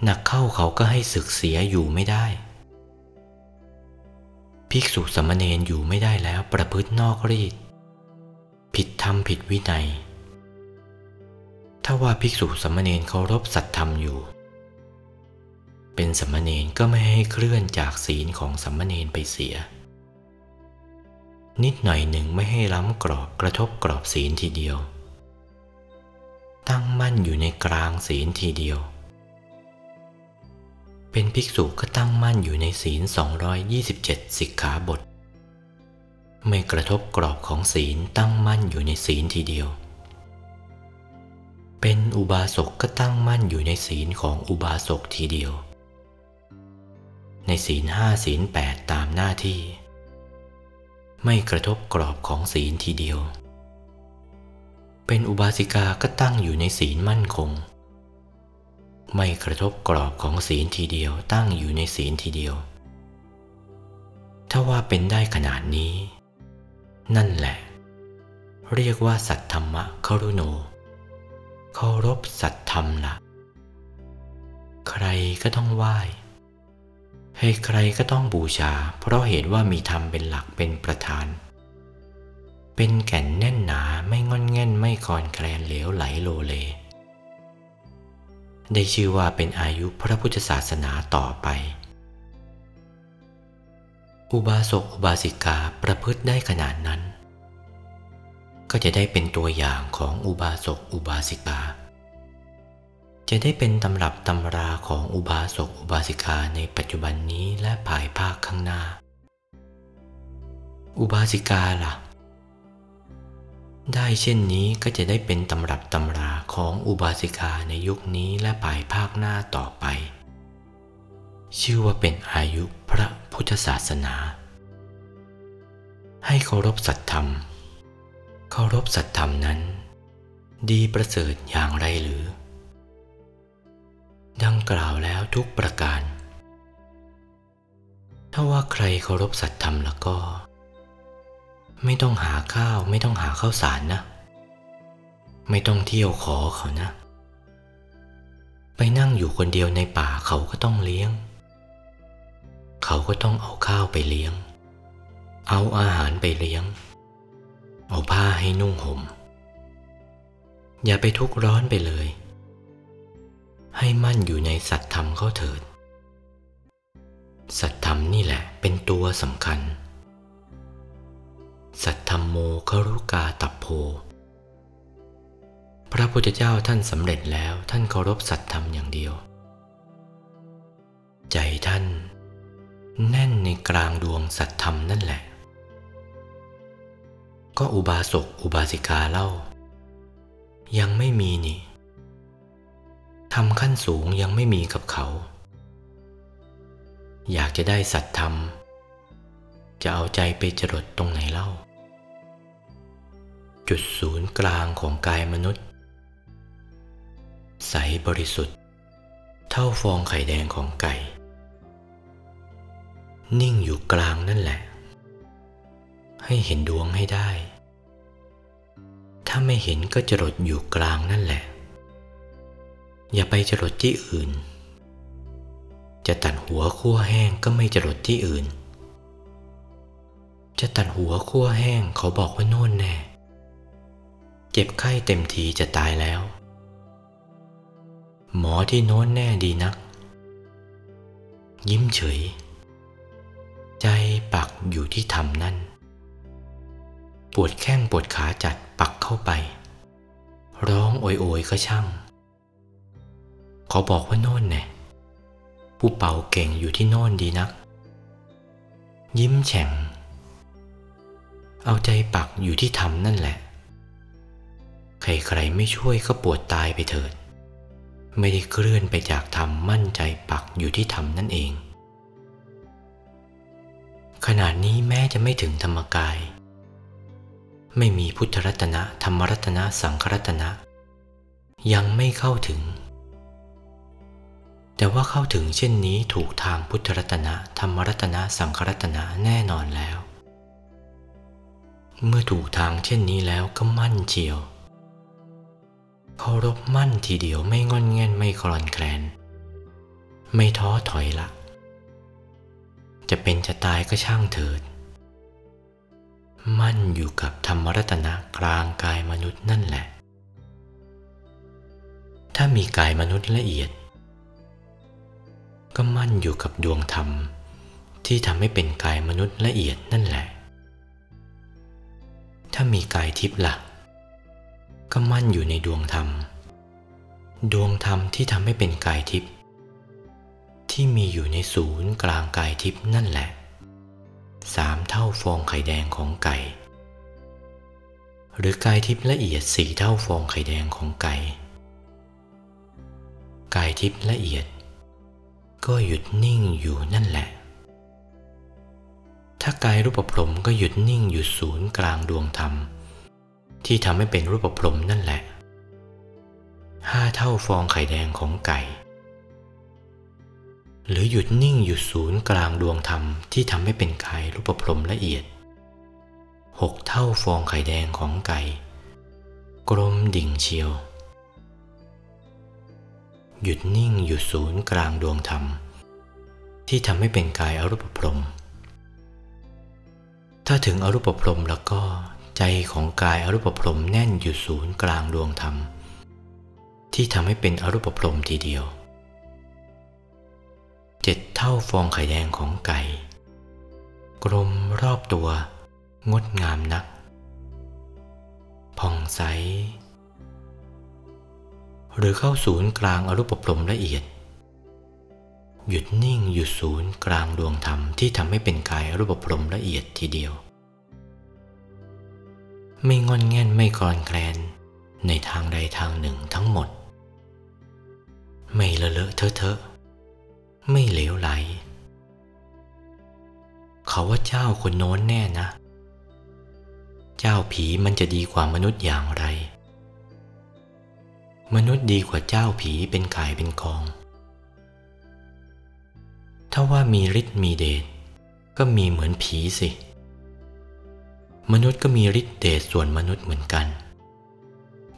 Speaker 1: หนักเข้าเขาก็ให้ศึกเสียอยู่ไม่ได้ ภิกษุสมณเณรอยู่ไม่ได้แล้วประพฤตินอกรีดผิดธรรมผิดวินัย ถ้าว่าภิกษุสมณเณรเคารพสัตธรรมอยู่ เป็นสมณเณรก็ไม่ให้เคลื่อนจากศีลของสมณเณรไปเสีย นิดหน่อยหนึ่งไม่ให้ล้ำกรอบกระทบกรอบศีลทีเดียว ตั้งมั่นอยู่ในกลางศีลทีเดียว เป็นภิกษุก็ตั้งมั่นอยู่ในศีล 227 สิกขาบท ไม่กระทบกรอบของศีลตั้งมั่นอยู่ในศีลทีเดียว เป็นอุบาสกก็ตั้งมั่นอยู่ในศีลของอุบาสกทีเดียว ในศีลห้าศีลแปดตามหน้าที่ ไม่กระทบกรอบของศีลทีเดียว เป็นอุบาสิกาก็ตั้งอยู่ในศีลมั่นคง ไม่กระทบกรอบของศีลทีเดียวตั้งอยู่ในศีลทีเดียว ถ้าว่าเป็นได้ขนาดนี้ นั่นแหละ เรียกว่าสัตธรรมะคารุโนเคารพสัตธรรมละ่ะ ใครก็ต้องไหว้ให้ใครก็ต้องบูชา เพราะเหตุว่ามีธรรมเป็นหลักเป็นประธาน เป็นแก่นแน่นหนาไม่งอนแง่นไม่คลอนแคลนเหลวไหลโลเล ได้ชื่อว่าเป็นอายุพระพุทธศาสนาต่อไป อุบาสกอุบาสิกาประพฤติได้ขนาดนั้น ก็จะได้เป็นตัวอย่างของอุบาสกอุบาสิกา จะได้เป็นตำรับตำราของอุบาสกอุบาสิกาในปัจจุบันนี้และภายภาคข้างหน้า อุบาสิกาล่ะ ได้เช่นนี้ก็จะได้เป็นตำรับตำราของอุบาสิกาในยุคนี้และภายภาคหน้าต่อไป ชื่อว่าเป็นอายุพระพุทธศาสนา ให้เคารพสัตธรรม เคารพสัตธรรมนั้น ดีประเสริฐอย่างไรหรือ ดังกล่าวแล้วทุกประการ ถ้าว่าใครเคารพสัตธรรมแล้วก็ ไม่ต้องหาข้าว ไม่ต้องหาข้าวสารนะ ไม่ต้องเที่ยวขอเขานะ ไปนั่งอยู่คนเดียวในป่าเขาก็ต้องเลี้ยง เขาก็ต้องเอาข้าวไปเลี้ยง เอาอาหารไปเลี้ยง เอาผ้าให้นุ่งห่ม อย่าไปทุกข์ร้อนไปเลย ให้มั่นอยู่ในสัตธรรมเขาเถิด สัตธรรมนี่แหละเป็นตัวสำคัญ สัตธรรมโมครุกาตับโพ พระพุทธเจ้าท่านสำเร็จแล้วท่านเคารพสัตธรรมอย่างเดียว ใจท่าน แน่นในกลางดวงสัตธรรมนั่นแหละ ก็อุบาสกอุบาสิกาเล่า ยังไม่มีนี่ทำขั้นสูงยังไม่มีกับเขา อยากจะได้สัตธรรม จะเอาใจไปจรดตรงไหนเล่า จุดศูนย์กลางของกายมนุษย์ ใสบริสุทธิ์ เท่าฟองไข่แดงของไก่ นิ่งอยู่กลางนั่นแหละ ให้เห็นดวงให้ได้ ถ้าไม่เห็นก็จรดอยู่กลางนั่นแหละ อย่าไปจรดที่อื่น จะตัดหัวคั่วแห้งก็ไม่จรดที่อื่น จะตัดหัวคั่วแห้งเขาบอกว่าโน่นแน่ เจ็บไข้เต็มทีจะตายแล้ว หมอที่โน้นแน่ดีนัก ยิ้มเฉย ใจปักอยู่ที่ธรรมนั่น ปวดแข้งปวดขาจัดปักเข้าไป ร้องโอยโอยก็ช่าง เขาบอกว่าโน่นแน่ผู้เป่าเก่งอยู่ที่โน่นดีนัก ยิ้มแฉ่ง เอาใจปักอยู่ที่ธรรมนั่นแหละ ใครๆไม่ช่วยก็ปวดตายไปเถิด ไม่ได้เคลื่อนไปจากธรรมมั่นใจปักอยู่ที่ธรรมนั่นเอง ขนาดนี้แม้จะไม่ถึงธรรมกาย ไม่มีพุทธรัตนะธรรมรัตนะสังครัตนะ ยังไม่เข้าถึง แต่ว่าเข้าถึงเช่นนี้ถูกทางพุทธรัตนะธรรมรัตนะสังครัตนะแน่นอนแล้ว เมื่อถูกทางเช่นนี้แล้วก็มั่นเจียวเคารพมั่นทีเดียวไม่งอนแง่นไม่คลอนแคลน ไม่ท้อถอยละ จะเป็นจะตายก็ช่างเถิด มั่นอยู่กับธรรมรัตนะกลางกายมนุษย์นั่นแหละ ถ้ามีกายมนุษย์ละเอียด ก็มั่นอยู่กับดวงธรรมที่ทำให้เป็นกายมนุษย์ละเอียดนั่นแหละ ถ้ามีกายทิพย์ละ่ะ ก็มั่นอยู่ในดวงธรรม ดวงธรรมที่ทำให้เป็นกายทิพย์ที่มีอยู่ในศูนย์กลางกายทิพย์นั่นแหละสามเท่าฟองไข่แดงของไก่ หรือกายทิพย์ละเอียดสี่เท่าฟองไข่แดงของไก่ กายทิพย์ละเอียด ก็หยุดนิ่งอยู่นั่นแหละ ถ้ากายรูปพรหมก็หยุดนิ่งอยู่ศูนย์กลางดวงธรรม ที่ทำให้เป็นรูปพรหมนั่นแหละห้าเท่าฟองไข่แดงของไก่ หรือหยุดนิ่งอยู่ศูนย์กลางดวงธรรมที่ทำให้เป็นกายรูปพรหมละเอียดหกเท่าฟองไข่แดงของไก่ กลมดิ่งเชียว หยุดนิ่งอยู่ศูนย์กลางดวงธรรม ที่ทำให้เป็นกายอรูปพรหม ถ้าถึงอรูปพรหมแล้วก็ใจของกายอรูปพรหมแน่นอยู่ศูนย์กลางดวงธรรม ที่ทำให้เป็นอรูปพรหมทีเดียวเจ็ดเท่าฟองไข่แดงของไก่ กลมรอบตัว งดงามนัก ผ่องใส หรือเข้าศูนย์กลางอรูปพรหมละเอียด หยุดนิ่งอยู่ศูนย์กลางดวงธรรมที่ทำให้เป็นกายรูปพรหมละเอียดทีเดียว ไม่งอนแง่นไม่กรอนแคลน ในทางใดทางหนึ่งทั้งหมด ไม่ละเลอะเทอะเทอะไม่เหลวไหล เขาว่าเจ้าคนโน้นแน่นะ เจ้าผีมันจะดีกว่ามนุษย์อย่างไร มนุษย์ดีกว่าเจ้าผีเป็นกายเป็นกอง ถ้าว่ามีฤทธิ์มีเดชก็มีเหมือนผีสิ มนุษย์ก็มีฤทธิ์เดชส่วนมนุษย์เหมือนกัน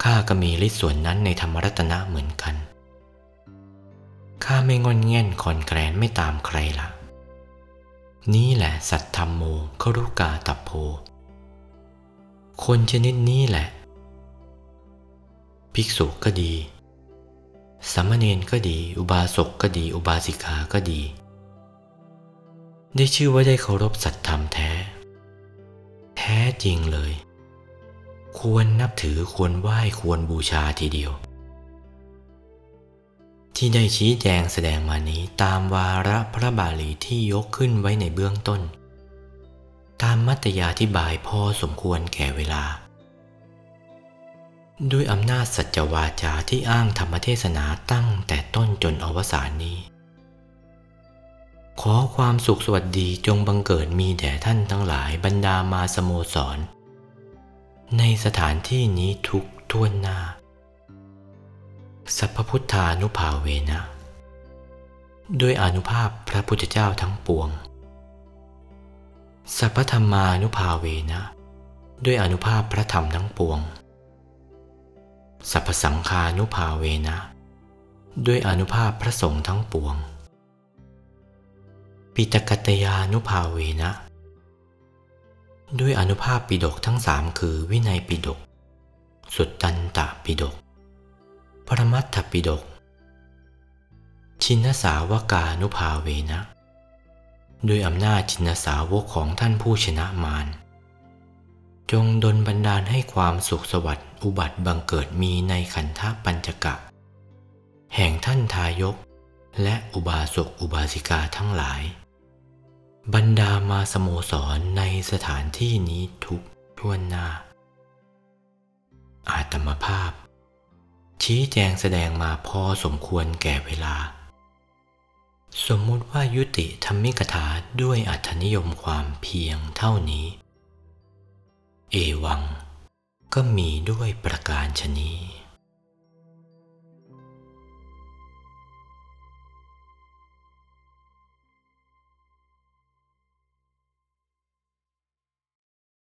Speaker 1: ข้าก็มีฤทธิ์ส่วนนั้นในธรรมรัตนะเหมือนกันข้าไม่งอนแง่นคอนแกรนไม่ตามใครละนี่แหละสัตธรรมโมครุกาตับโพ คนชนิดนี้แหละ ภิกษุก็ดีสามเณรก็ดี อุบาสกก็ดี อุบาสิกาก็ดี ได้ชื่อว่าได้เคารพสัตธรรมแท้ แท้จริงเลย ควรนับถือควรไหว้ควรบูชาทีเดียว ที่ได้ชี้แจงแสดงมานี้ตามวาระพระบาลีที่ยกขึ้นไว้ในเบื้องต้น ตามมัตยาธิบายพอสมควรแก่เวลา ด้วยอำนาจสัจวาจาที่อ้างธรรมเทศนาตั้งแต่ต้นจนอวสานนี้ อความสุขสวัสดีจงบังเกิดมีแด่ท่านทั้งหลายบรรดามาสโมสร ในสถานที่นี้ทุกท่วนหน้า สัพพุทธานุภาเวนะ ด้วยอนุภาพพระพุทธเจ้าทั้งปวง สัพพธรรมานุภาเวนะ ด้วยอนุภาพพระธรรมทั้งปวง สัพพสังฆานุภาเวนะ ด้วยอนุภาพพระสงฆ์ทั้งปวง ปิตกัตยานุภาเวนะ ด้วยอนุภาพปิดกทั้งสามคือวินัยปิดก สุตตันตปิดกปรมัตถปิดก ชินสาวกานุภาเวนะ ด้วยอำนาจชินสาวกของท่านผู้ชนะมารจงดลบันดาลให้ความสุขสวัสดิ์อุบัติบังเกิดมีในขันธปัญจกะ แห่งท่านทายก และอุบาสกอุบาสิกาทั้งหลาย บรรดามาสโมสรในสถานที่นี้ทุกทวนหน้า อาตมภาพ ชี้แจงแสดงมาพอสมควรแก่เวลา สมมุติว่ายุติธรรมิกถาด้วยอัธนิยมความเพียงเท่านี้ เอวัง ก็มีด้วยประการชนี้